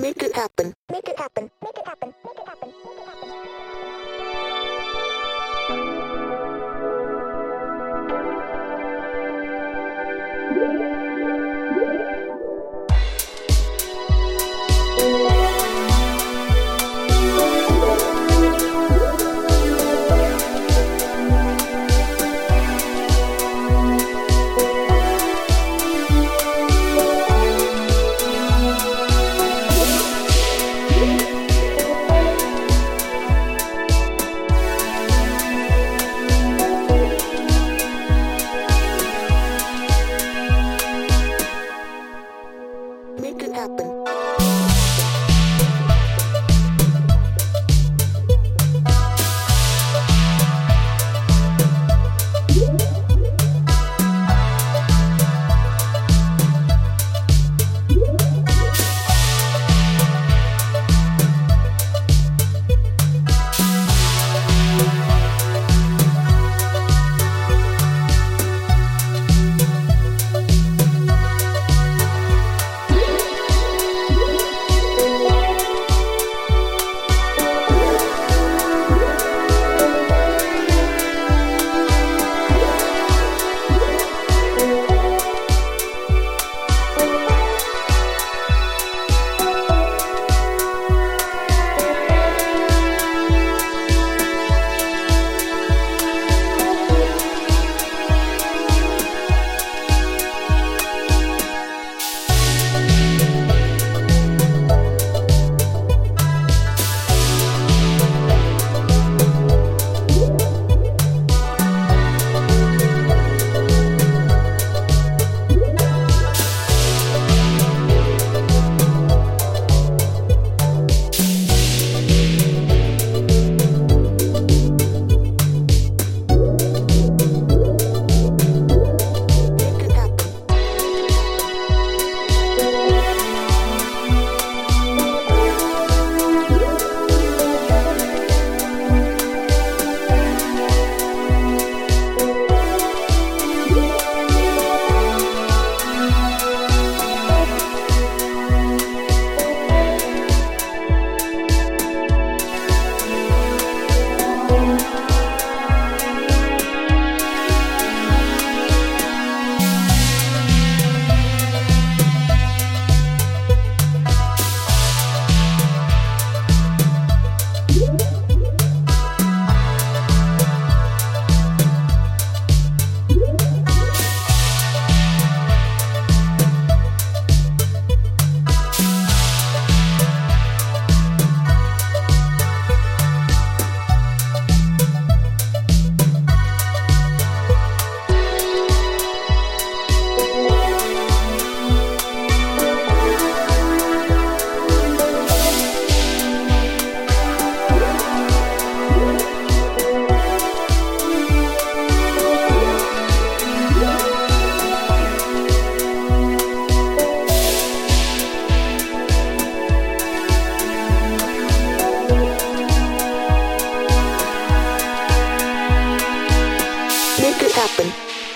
Make it happen. Make it happen. Make it happen. Make it happen. Make it happen. Make it happen. make it happen.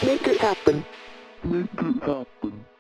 Make it happen. Make it happen.